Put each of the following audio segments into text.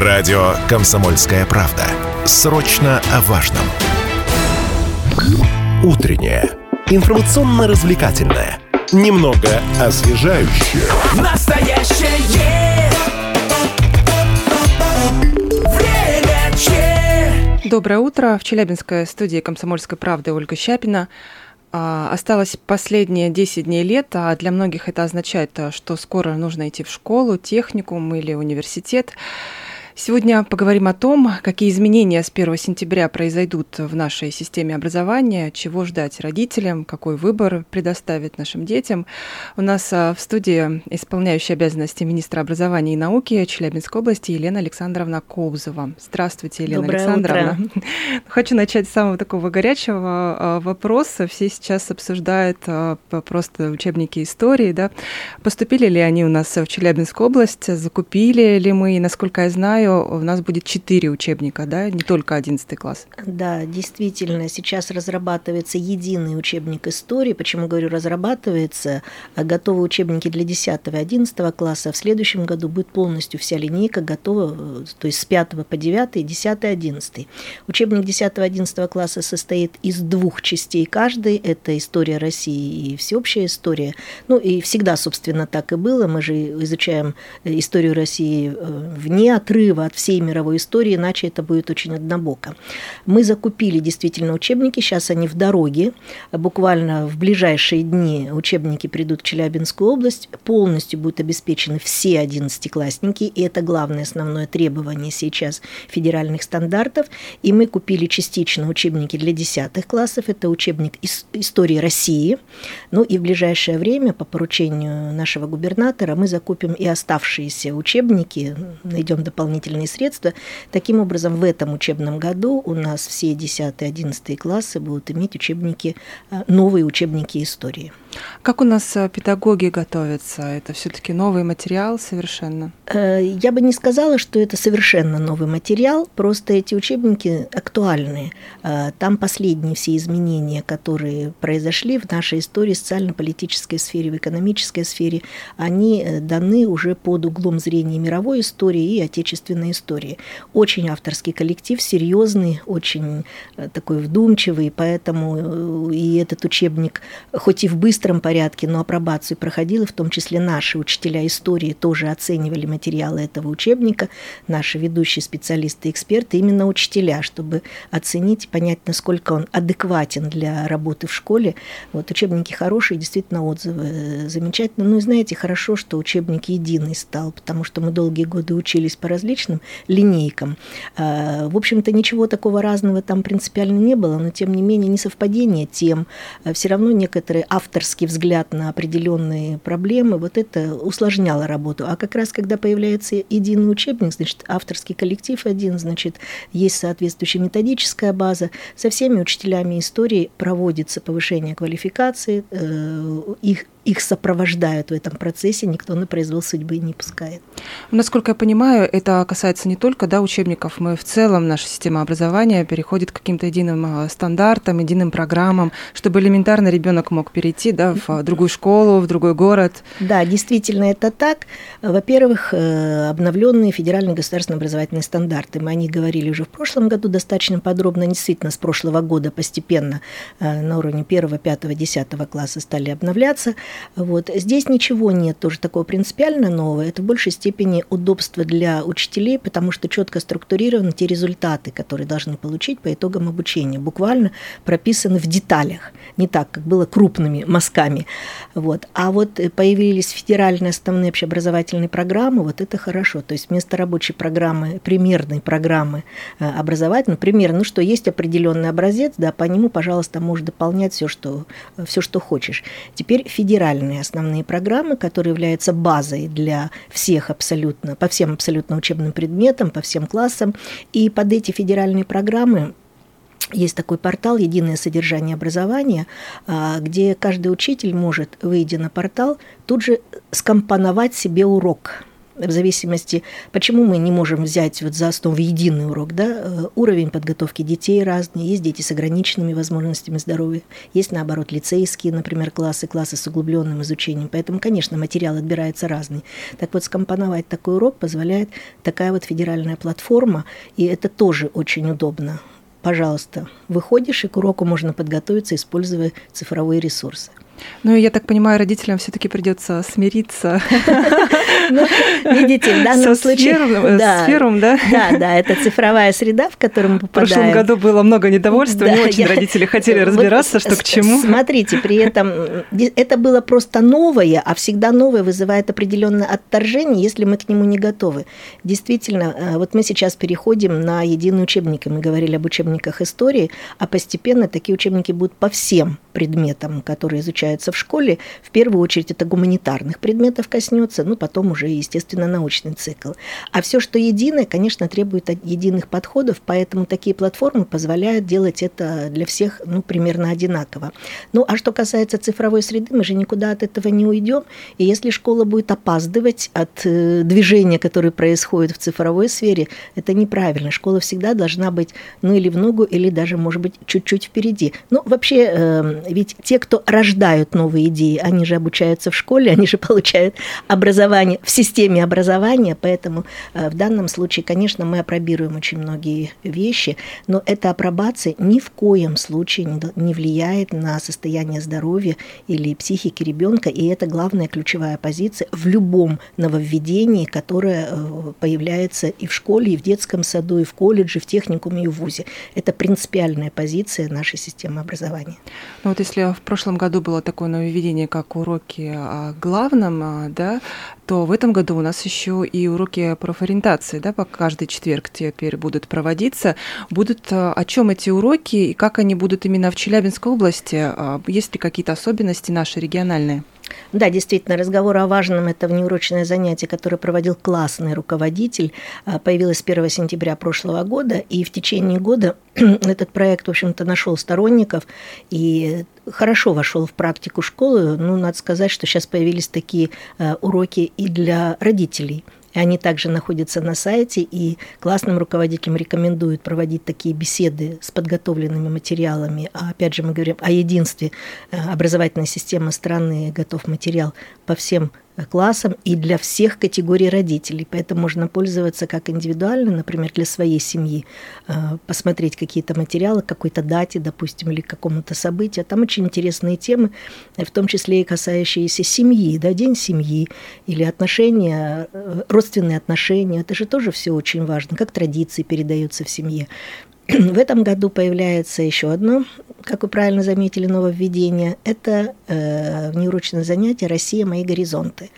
Радио «Комсомольская правда». Срочно о важном. Утреннее. Информационно-развлекательное. Немного освежающее. Настоящее время че. Доброе утро. В Челябинской студии «Комсомольской правды» Ольга Щапина. А, Осталось последние 10 дней лета, а для многих это означает, а, что скоро нужно идти в школу, техникум или университет. Сегодня поговорим о том, какие изменения с 1 сентября произойдут в нашей системе образования, чего ждать родителям, какой выбор предоставить нашим детям. У нас а, в студии исполняющая обязанности министра образования и науки Челябинской области Елена Александровна Коузова. Здравствуйте, Елена Доброе Александровна. Хочу начать с самого такого горячего а, вопроса. Все сейчас обсуждают а, просто учебники истории. Да? Поступили ли они у нас в Челябинскую область? Закупили ли мы? Насколько я знаю, у нас будет четыре учебника, да, не только 11 класс. Да, действительно, сейчас разрабатывается единый учебник истории. Почему говорю разрабатывается? А Готовы учебники для 10 и 11 класса. В следующем году будет полностью вся линейка готова, то есть с 5 по 9, 10 и 11. Учебник 10 и 11 класса состоит из двух частей каждой. Это история России и всеобщая история. Ну и всегда, собственно, так и было. Мы же изучаем э, историю России э, вне отрыва от всей мировой истории, иначе это будет очень однобоко. Мы закупили действительно учебники, сейчас они в дороге. Буквально в ближайшие дни учебники придут в Челябинскую область. Полностью будут обеспечены все одиннадцатиклассники, и это главное основное требование сейчас федеральных стандартов. И мы купили частично учебники для десятых классов. Это учебник ис- истории России. Ну и в ближайшее время по поручению нашего губернатора мы закупим и оставшиеся учебники, найдем дополнительные средства. Таким образом, в этом учебном году у нас все 10-11 классы будут иметь учебники, а, новые учебники истории. Как у нас а, педагоги готовятся? Это все-таки новый материал совершенно. Э, Я бы не сказала, что это совершенно новый материал, просто эти учебники актуальны. Э, Там последние все изменения, которые произошли в нашей истории, социально-политической сфере, в экономической сфере, они э, даны уже под углом зрения мировой истории и отечественной истории. Очень авторский коллектив, серьезный, очень э, такой вдумчивый, поэтому э, и этот учебник, хоть и в быстром порядке, но апробацию проходил, и в том числе наши учителя истории тоже оценивали материалы этого учебника, наши ведущие специалисты, эксперты, именно учителя, чтобы оценить, понять, насколько он адекватен для работы в школе. Вот учебники хорошие, действительно отзывы э, замечательно. Ну и знаете, хорошо, что учебник единый стал, потому что мы долгие годы учились по различным линейкам. А, В общем-то, ничего такого разного там принципиально не было, но тем не менее несовпадение тем, все равно некоторый авторский взгляд на определенные проблемы, вот это усложняло работу. А как раз когда появляется единый учебник, значит, авторский коллектив один, значит, есть соответствующая методическая база, со всеми учителями истории проводится повышение квалификации, э, их их сопровождают в этом процессе, никто на произвол судьбы не пускает. Насколько я понимаю, это касается не только да, учебников, мы в целом, наша система образования переходит к каким-то единым а, стандартам, единым программам, чтобы элементарно ребенок мог перейти да, в а, другую школу, в другой город. Да, действительно это так. Во-первых, э, обновленные федеральные государственные образовательные стандарты. Мы о них говорили уже в прошлом году достаточно подробно, действительно с прошлого года постепенно э, на уровне 1, 5, 10 класса стали обновляться. Вот. Здесь ничего нет тоже такого принципиально нового. Это в большей степени удобство для учителей, потому что четко структурированы те результаты, которые должны получить по итогам обучения. Буквально прописаны в деталях. Не так, как было крупными мазками. Вот. А вот появились федеральные основные общеобразовательные программы, вот это хорошо. То есть вместо рабочей программы, примерной программы э, образовательной, примерно, ну что, есть определенный образец, да, по нему, пожалуйста, можешь дополнять все, что, все, что хочешь. Теперь федеральные основные программы, которые являются базой для всех абсолютно, по всем абсолютно учебным предметам, по всем классам. И под эти федеральные программы есть такой портал «Единое содержание образования», а, где каждый учитель может, выйдя на портал, тут же скомпоновать себе урок в зависимости, почему мы не можем взять вот за основу единый урок, да, э, уровень подготовки детей разный, есть дети с ограниченными возможностями здоровья, есть, наоборот, лицейские, например, классы, классы с углубленным изучением, поэтому, конечно, материал отбирается разный. Так вот, скомпоновать такой урок позволяет такая вот федеральная платформа, и это тоже очень удобно. Пожалуйста, выходишь, и к уроку можно подготовиться, используя цифровые ресурсы. Ну, я так понимаю, родителям все-таки придется смириться. Ну, видите, в данном случае... С ферум, да? Да, да, это цифровая среда, в которую мы попадаем. В прошлом году было много недовольства, не очень родители хотели разбираться, что к чему. Смотрите, при этом это было просто новое, а всегда новое вызывает определенное отторжение, если мы к нему не готовы. Действительно, э, вот мы сейчас переходим на единый учебник, мы говорили об учебниках истории, а постепенно такие учебники будут по всем предметам, которые изучаются в школе. В первую очередь это гуманитарных предметов коснется, ну потом уже, естественно, научный цикл. А все, что единое, конечно, требует единых подходов, поэтому такие платформы позволяют делать это для всех, ну, примерно одинаково. Ну, а что касается цифровой среды, мы же никуда от этого не уйдем. И если школа будет опаздывать от э, движения, которое происходит в цифровой сфере, это неправильно. Школа всегда должна быть, ну, или в ногу, или даже, может быть, чуть-чуть впереди. Ну, вообще, э, ведь те, кто рождают новые идеи, они же обучаются в школе, они же получают образование в системе образования, поэтому э, в данном случае, конечно, мы апробируем очень многие вещи, но эта апробация ни в коем случае не влияет на состояние здоровья или психики ребенка, и это главная ключевая позиция в любом нововведении, которое э, появляется и в школе, и в детском саду, и в колледже, в техникуме, и в ВУЗе. Это принципиальная позиция нашей системы образования. Ну вот если в прошлом году было такое нововведение, как уроки о главном, а, да, то в этом году у нас еще и уроки профориентации, да, по каждый четверг теперь будут проводиться. Будут а, о чем эти уроки и как они будут именно в Челябинской области? А, есть ли какие-то особенности наши региональные? Да, действительно, разговор о важном – это внеурочное занятие, которое проводил классный руководитель. А, появилось 1 сентября прошлого года, и в течение года этот проект, в общем-то, нашел сторонников и хорошо вошел в практику школы. Ну, надо сказать, что сейчас появились такие а, уроки и для родителей – они также находятся на сайте, и классным руководителям рекомендуют проводить такие беседы с подготовленными материалами. А опять же мы говорим о единстве э, образовательной системы страны, готов материал по всем классам и для всех категорий родителей. Поэтому можно пользоваться как индивидуально, например, для своей семьи, э, посмотреть какие-то материалы, какой-то дате, допустим, или какому-то событию. Там очень интересные темы, в том числе и касающиеся семьи, да, день семьи или отношения, э, родственные отношения. Это же тоже все очень важно, как традиции передаются в семье. В этом году появляется еще одно, как вы правильно заметили, нововведение. Это э, внеурочное занятие «Россия. Мои горизонты».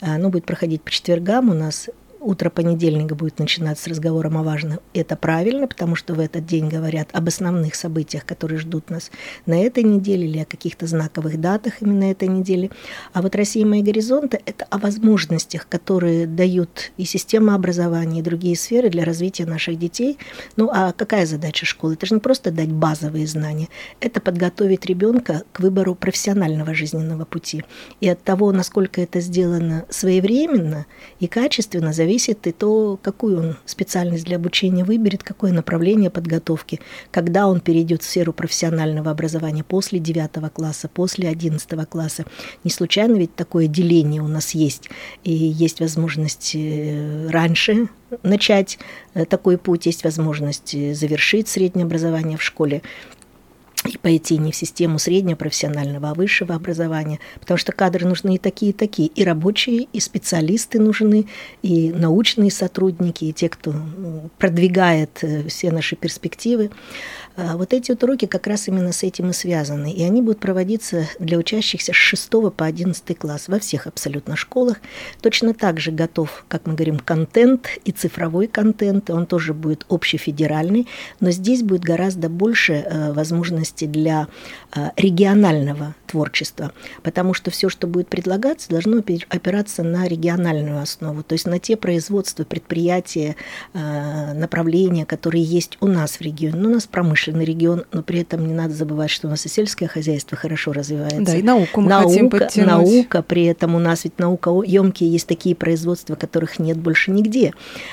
Оно будет проходить по четвергам. У нас утро понедельника будет начинаться с разговором о важном. Это правильно, потому что в этот день говорят об основных событиях, которые ждут нас на этой неделе или о каких-то знаковых датах именно этой недели. А вот «Россия. Мои горизонты» — это о возможностях, которые дают и система образования, и другие сферы для развития наших детей. Ну а какая задача школы? Это же не просто дать базовые знания, это подготовить ребенка к выбору профессионального жизненного пути. И от того, насколько это сделано своевременно и качественно, зависит зависит и то, какую он специальность для обучения выберет, какое направление подготовки, когда он перейдет в сферу профессионального образования после 9 класса, после 11 класса. Не случайно ведь такое деление у нас есть, и есть возможность э, раньше начать э, такой путь, есть возможность э, завершить среднее образование в школе и пойти не в систему среднего профессионального, а высшего образования, потому что кадры нужны и такие, и такие, и рабочие, и специалисты нужны, и научные сотрудники, и те, кто продвигает э, все наши перспективы. А вот эти вот уроки как раз именно с этим и связаны, и они будут проводиться для учащихся с 6 по 11 класс во всех абсолютно школах. Точно так же готов, как мы говорим, контент и цифровой контент, он тоже будет общефедеральный, но здесь будет гораздо больше э, возможностей для э, регионального творчества, потому что все, что будет предлагаться, должно опираться на региональную основу, то есть на те производства, предприятия, э, направления, которые есть у нас в регионе. Ну, у нас промышленный регион, но при этом не надо забывать, что у нас и сельское хозяйство хорошо развивается. Да, и науку мы наука, хотим подтянуть. Наука, при этом у нас ведь наука емкие есть такие производства, которых нет больше нигде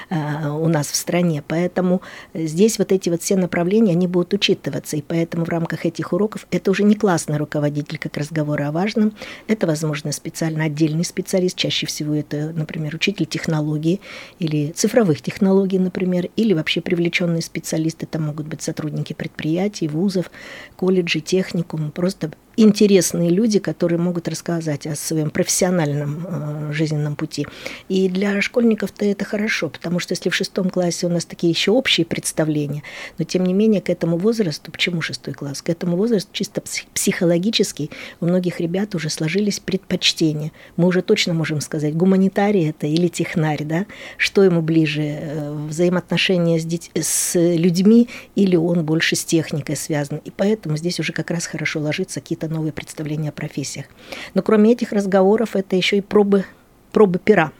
э, у нас в стране. Поэтому здесь вот эти вот все направления, они будут учитываться. И поэтому в рамках этих уроков это уже не классный руководитель, как разговоры о важном. Это, возможно, специально отдельный специалист. Чаще всего это, например, учитель технологии или цифровых технологий, например, или вообще привлеченные специалисты. Это могут быть сотрудники предприятий, вузов, колледжей, техникум, просто интересные люди, которые могут рассказать о своем профессиональном э, жизненном пути. И для школьников-то это хорошо, потому что если в шестом классе у нас такие еще общие представления, но тем не менее к этому возрасту, почему шестой класс, к этому возрасту чисто психологически у многих ребят уже сложились предпочтения. Мы уже точно можем сказать, гуманитарий это или технарь, да, что ему ближе, э, взаимоотношения с, деть, с людьми или он больше с техникой связан. И поэтому здесь уже как раз хорошо ложится какие-то какие-то новые представления о профессиях. Но кроме этих разговоров, это еще и пробы, пробы пера.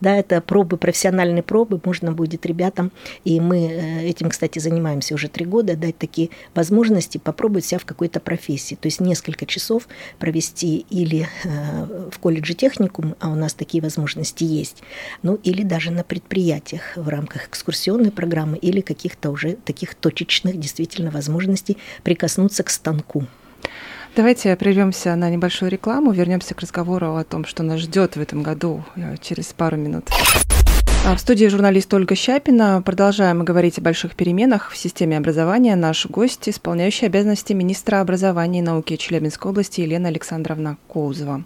Да, это пробы, профессиональные пробы, можно будет ребятам, и мы э, этим, кстати, занимаемся уже три года, дать такие возможности попробовать себя в какой-то профессии. То есть несколько часов провести или э, в колледже техникум, а у нас такие возможности есть, ну или даже на предприятиях в рамках экскурсионной программы или каких-то уже таких точечных действительно возможностей прикоснуться к станку. Давайте прервемся на небольшую рекламу, вернемся к разговору о том, что нас ждет в этом году э, через пару минут. А, в студии журналист Ольга Щапина. Продолжаем говорить о больших переменах в системе образования. Наш гость, исполняющий обязанности министра образования и науки Челябинской области Елена Александровна Коузова.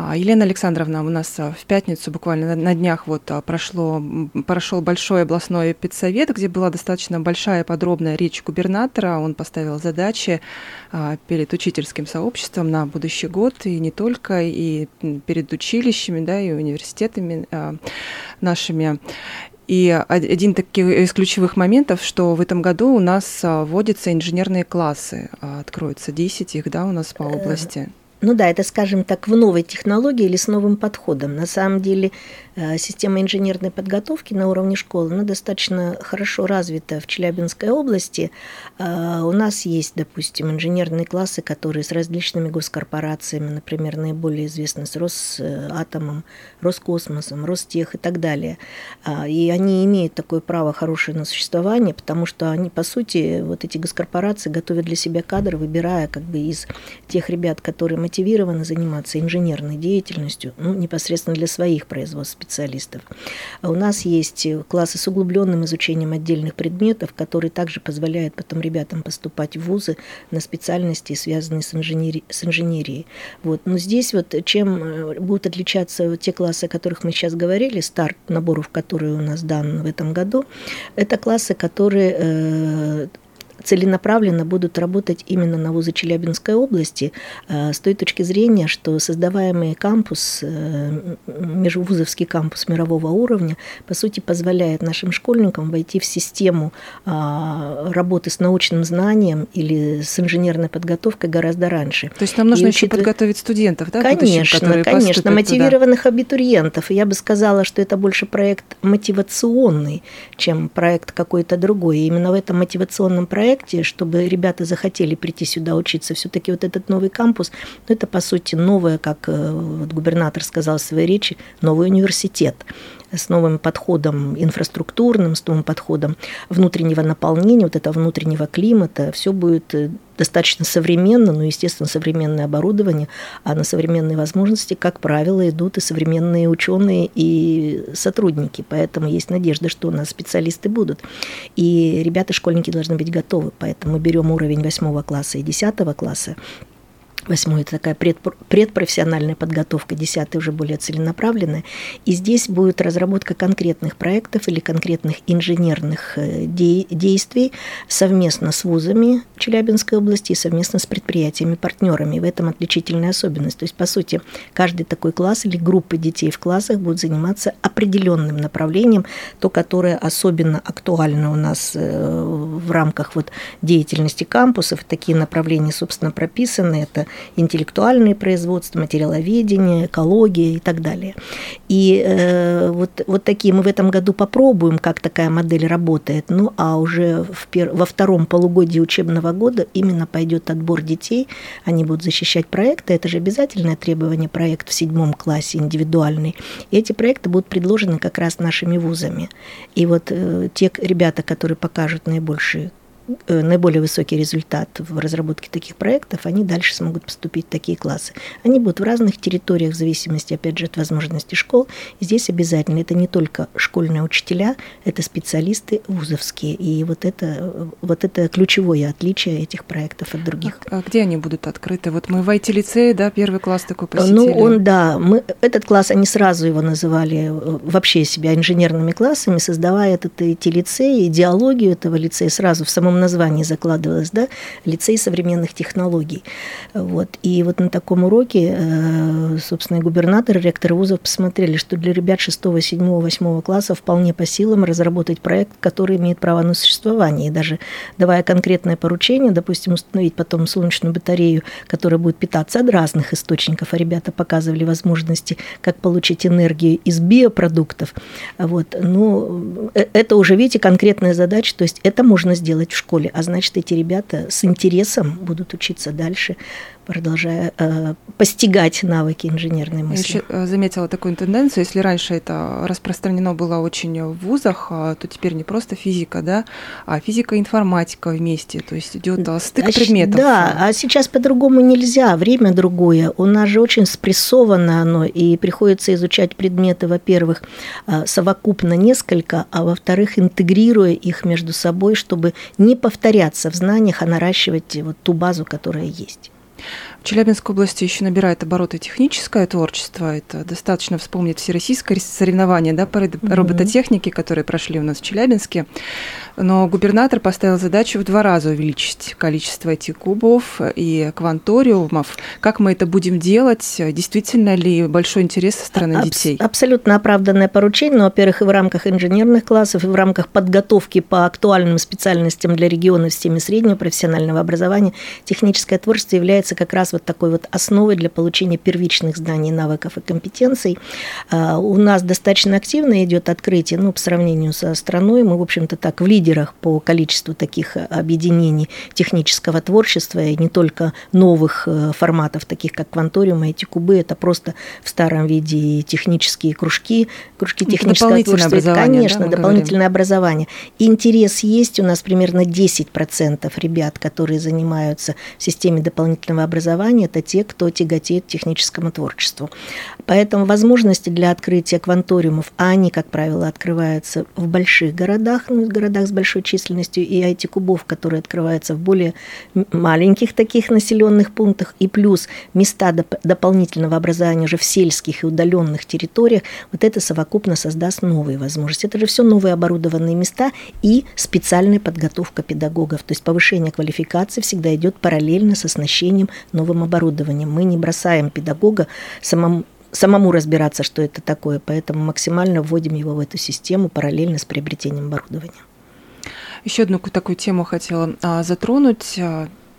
А, Елена Александровна, у нас а, в пятницу буквально на днях вот а, прошло, прошел большой областной педсовет, где была достаточно большая подробная речь губернатора. Он поставил задачи перед учительским сообществом на будущий год, и не только, и перед училищами, да, и университетами нашими. И один из ключевых моментов, что в этом году у нас вводятся инженерные классы, откроются 10 их, да, у нас по э, области. Ну да, это, скажем так, в новой технологии или с новым подходом. На самом деле Э, система инженерной подготовки на уровне школы она достаточно хорошо развита в Челябинской области. Э, у нас есть, допустим, инженерные классы, которые с различными госкорпорациями, например, наиболее известны с Росатомом, Роскосмосом, Ростех и так далее. Э, и они имеют такое право хорошее на существование, потому что они, по сути, вот эти госкорпорации готовят для себя кадры, выбирая как бы из тех ребят, которые мотивированы заниматься инженерной деятельностью, ну, непосредственно для своих производств специалистов. А у нас есть классы с углубленным изучением отдельных предметов, которые также позволяют потом ребятам поступать в вузы на специальности, связанные с, инженери... с инженерией. Вот. Но здесь вот чем э, будут отличаться те классы, о которых мы сейчас говорили, старт наборов, которые у нас дан в этом году, это классы, которые э, целенаправленно будут работать именно на вузы Челябинской области э, с той точки зрения, что создаваемый кампус, э, межвузовский кампус мирового уровня, по сути, позволяет нашим школьникам войти в систему а, работы с научным знанием или с инженерной подготовкой гораздо раньше. То есть нам нужно И еще учитывая... подготовить студентов, да? Конечно, будущих, конечно, мотивированных туда. абитуриентов. Я бы сказала, что это больше проект мотивационный, чем проект какой-то другой. И именно в этом мотивационном проекте проекте, чтобы ребята захотели прийти сюда учиться. Все-таки вот этот новый кампус, ну, это, по сути, новое, как э, губернатор сказал в своей речи, новый университет с новым подходом инфраструктурным, с новым подходом внутреннего наполнения, вот этого внутреннего климата, все будет э, достаточно современно, ну, естественно, современное оборудование, а на современные возможности, как правило, идут и современные ученые и сотрудники. Поэтому есть надежда, что у нас специалисты будут. И ребята, школьники должны быть готовы. Поэтому мы берем уровень восьмого класса и десятого класса Восьмой – это такая предпрофессиональная подготовка, десятый уже более целенаправленная. И здесь будет разработка конкретных проектов или конкретных инженерных э, действий совместно с вузами Челябинской области и совместно с предприятиями-партнерами. В этом отличительная особенность. То есть, по сути, каждый такой класс или группы детей в классах будут заниматься определенным направлением, то, которое особенно актуально у нас э, в рамках вот деятельности кампусов. Такие направления, собственно, прописаны. Это интеллектуальное производство, материаловедение, экология и так далее. И э, вот, вот такие мы в этом году попробуем, как такая модель работает. Ну, а уже в пер... во втором полугодии учебного года именно пойдет отбор детей, они будут защищать проекты, это же обязательное требование проект в седьмом классе, индивидуальный. И эти проекты будут предложены как раз нашими вузами. И вот э, те ребята, которые покажут наибольший наиболее высокий результат в разработке таких проектов, они дальше смогут поступить в такие классы. Они будут в разных территориях, в зависимости, опять же, от возможностей школ. И здесь обязательно это не только школьные учителя, это специалисты вузовские. И вот это, вот это ключевое отличие этих проектов от других. А, а где они будут открыты? Вот мы в IT-лицее, да, первый класс такой посетили. Ну, он, да, мы, этот класс, они сразу его называли э, вообще себя инженерными классами, создавая этот IT-лицей, идеологию этого лицея сразу в самом названии закладывалось, да, лицей современных технологий. Вот. И вот на таком уроке, э, собственно, губернатор, ректор вузов посмотрели, что для ребят 6, 7, 8 класса вполне по силам разработать проект, который имеет право на существование. И даже давая конкретное поручение, допустим, установить потом солнечную батарею, которая будет питаться от разных источников, а ребята показывали возможности, как получить энергию из биопродуктов. Вот. Ну, э, это уже, видите, конкретная задача, то есть это можно сделать в школе школе, а значит, эти ребята с интересом будут учиться дальше, продолжая э, постигать навыки инженерной мысли. Я еще э, заметила такую тенденцию, если раньше это распространено было очень в вузах, а, то теперь не просто физика, да, а физика и информатика вместе, то есть идет э, стык а, предметов. Да, а сейчас по-другому нельзя, время другое. У нас же очень спрессовано оно, и приходится изучать предметы, во-первых, э, совокупно несколько, а во-вторых, интегрируя их между собой, чтобы не повторяться в знаниях, а наращивать вот ту базу, которая есть. В Челябинской области еще набирает обороты техническое творчество. Это достаточно вспомнить всероссийское соревнование да, по робототехнике, которые прошли у нас в Челябинске. Но губернатор поставил задачу в два раза увеличить количество этих кубов и кванториумов. Как мы это будем делать? Действительно ли большой интерес со стороны Абс- детей? Абсолютно оправданное поручение. Но, во-первых, и в рамках инженерных классов, и в рамках подготовки по актуальным специальностям для региона в системе среднего профессионального образования техническое творчество является как раз вот такой вот основой для получения первичных знаний, навыков и компетенций. А, у нас достаточно активно идет открытие, ну, по сравнению со страной, мы, в общем-то, так в лидерах по количеству таких объединений технического творчества, и не только новых э, форматов, таких как кванториум, эти кубы, это просто в старом виде технические кружки, кружки технического творчества. Конечно, да, дополнительное говорим. образование. Интерес есть, у нас примерно 10% ребят, которые занимаются в системе дополнительного образования, это те, кто тяготеет к техническому творчеству. Поэтому возможности для открытия кванториумов, а они, как правило, открываются в больших городах, ну, городах с большой численностью, и IT-кубов, которые открываются в более маленьких таких населенных пунктах, и плюс места доп- дополнительного образования уже в сельских и удаленных территориях, вот это совокупно создаст новые возможности. Это же все новые оборудованные места и специальная подготовка педагогов. То есть повышение квалификации всегда идет параллельно с оснащением новым оборудованием. Мы не бросаем педагога самому самому разбираться, что это такое, поэтому максимально вводим его в эту систему параллельно с приобретением оборудования. Еще одну такую тему хотела а, затронуть.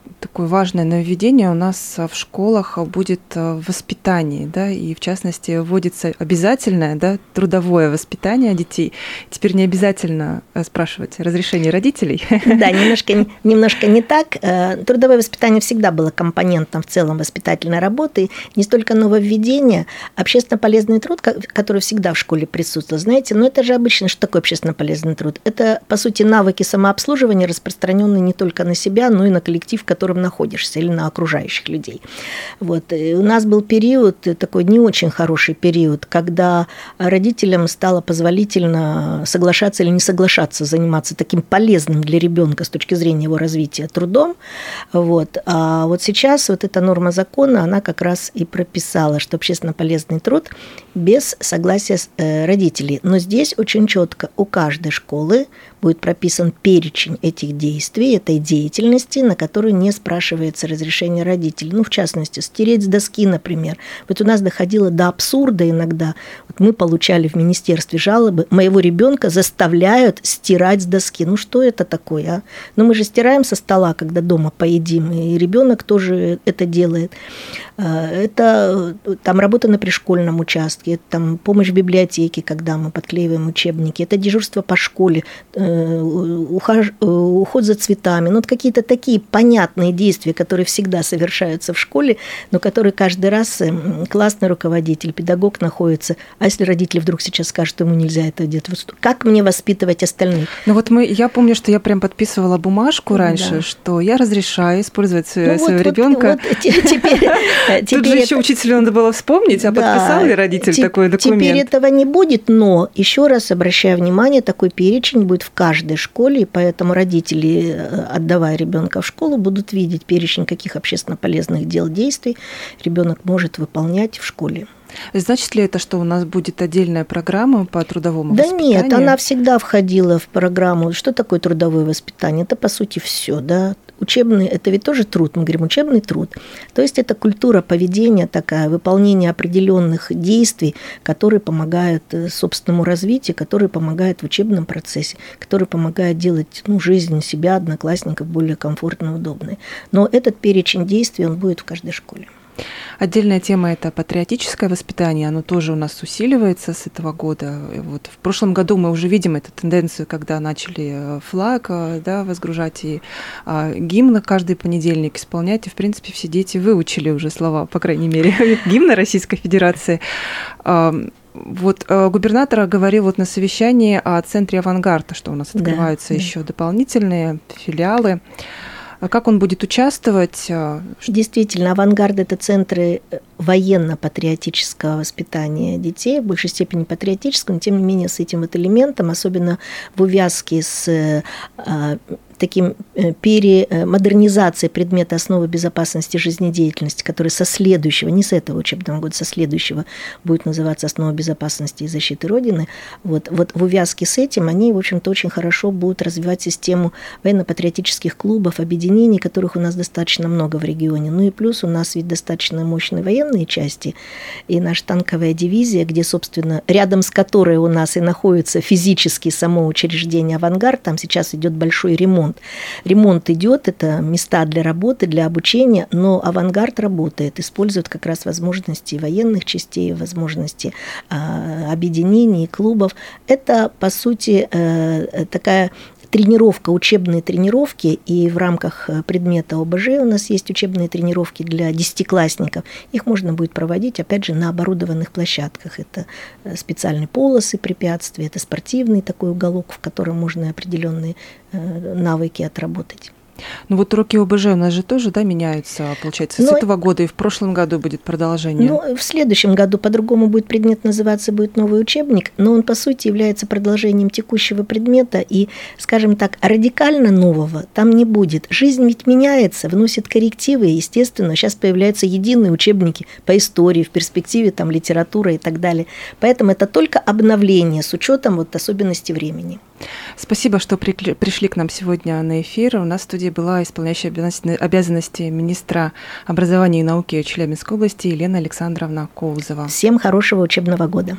А, такое важное нововведение у нас в школах будет э, воспитание, да, и в частности вводится обязательное, да, трудовое воспитание детей. Теперь не обязательно спрашивать разрешение родителей. Да, немножко, немножко не так. Э, трудовое воспитание всегда было компонентом в целом воспитательной работы. Не столько нововведение, общественно полезный труд, который всегда в школе присутствовал. Знаете, но это же обычно, что такое общественно полезный труд? Это, по сути, навыки самообслуживания, распространенные не только на себя, но и на коллектив, который котором находишься, или на окружающих людей. Вот. И у нас был период, такой не очень хороший период, когда родителям стало позволительно соглашаться или не соглашаться заниматься таким полезным для ребенка с точки зрения его развития трудом. Вот. А вот сейчас вот эта норма закона, она как раз и прописала, что общественно полезный труд без согласия э, родителей. Но здесь очень четко у каждой школы будет прописан перечень этих действий, этой деятельности, на которую не спрашивается разрешение родителей. Ну, в частности, стереть с доски, например. Вот у нас доходило до абсурда иногда. Вот мы получали в министерстве жалобы, моего ребенка заставляют стирать с доски. Ну, что это такое, а? Ну, мы же стираем со стола, когда дома поедим, и ребенок тоже это делает. А, это там работа на пришкольном участке, это там помощь в библиотеке, когда мы подклеиваем учебники, это дежурство по школе, э, ухож, э, уход за цветами. Ну, вот какие-то такие понятные действия, которые всегда совершаются в школе, но которые каждый раз э, классный руководитель, педагог находится. А если родители вдруг сейчас скажут, что ему нельзя это делать, как мне воспитывать остальных? Ну вот мы, я помню, что я прям подписывала бумажку раньше, да. что я разрешаю использовать ну, своего вот, ребенка. Вот, теперь Тут же еще учителю надо было вспомнить, а подписал ли родитель такой документ? Теперь этого не будет, но еще раз обращаю внимание, такой перечень будет в каждой школе, и поэтому родители, э, отдавая ребенка в школу, будут видеть перечень каких общественно полезных дел, действий ребенок может выполнять в школе. Значит ли это, что у нас будет отдельная программа по трудовому да воспитанию? Да нет, она всегда входила в программу. Что такое трудовое воспитание? Это, по сути, все, да, Учебный – это ведь тоже труд, мы говорим учебный труд. То есть это культура поведения такая, выполнение определенных действий, которые помогают э, собственному развитию, которые помогают в учебном процессе, которые помогают делать ну, жизнь себя, одноклассников более комфортной, удобной. Но этот перечень действий, он будет в каждой школе. Отдельная тема – это патриотическое воспитание. Оно тоже у нас усиливается с этого года. Вот в прошлом году мы уже видим эту тенденцию, когда начали э, флаг э, да, возгружать и а, гимн каждый понедельник исполнять. И, в принципе, все дети выучили уже слова, по крайней мере, гимна Российской Федерации. Вот э, губернатор говорил вот на совещании о центре авангарда, что у нас открываются да, еще да. дополнительные филиалы. А как он будет участвовать? А, Действительно, авангард – это центры э, военно-патриотического воспитания детей, в большей степени патриотического, но тем не менее с этим вот элементом, особенно в увязке с а, таким э, перемодернизацией предмета основы безопасности жизнедеятельности, который со следующего, не с этого учебного года, со следующего будет называться основа безопасности и защиты Родины, вот, вот в увязке с этим они, в общем-то, очень хорошо будут развивать систему военно-патриотических клубов, объединений, которых у нас достаточно много в регионе. Ну и плюс у нас ведь достаточно мощные военные части, и наша танковая дивизия, где, собственно, рядом с которой у нас и находится физически само учреждение «Авангард», там сейчас идет большой ремонт ремонт. Ремонт идет, это места для работы, для обучения, но авангард работает, использует как раз возможности военных частей, возможности а, объединений, клубов. Это, по сути, э, такая тренировка, учебные тренировки, и в рамках э, предмета ОБЖ у нас есть учебные тренировки для десятиклассников. Их можно будет проводить, опять же, на оборудованных площадках. Это э, специальные полосы препятствия, это спортивный такой уголок, в котором можно определенные э, навыки отработать. Ну вот уроки ОБЖ у нас же тоже, да, меняются, получается, с но, этого года и в прошлом году будет продолжение. Ну, в следующем году по-другому будет предмет называться, будет новый учебник, но он, по сути, является продолжением текущего предмета и, скажем так, радикально нового там не будет. Жизнь ведь меняется, вносит коррективы, и, естественно, сейчас появляются единые учебники по истории, в перспективе там литература и так далее. Поэтому это только обновление с учетом вот особенностей времени. Спасибо, что пришли к нам сегодня на эфир. У нас в студии была исполняющая обязанности министра образования и науки Челябинской области Елена Александровна Коузова. Всем хорошего учебного года.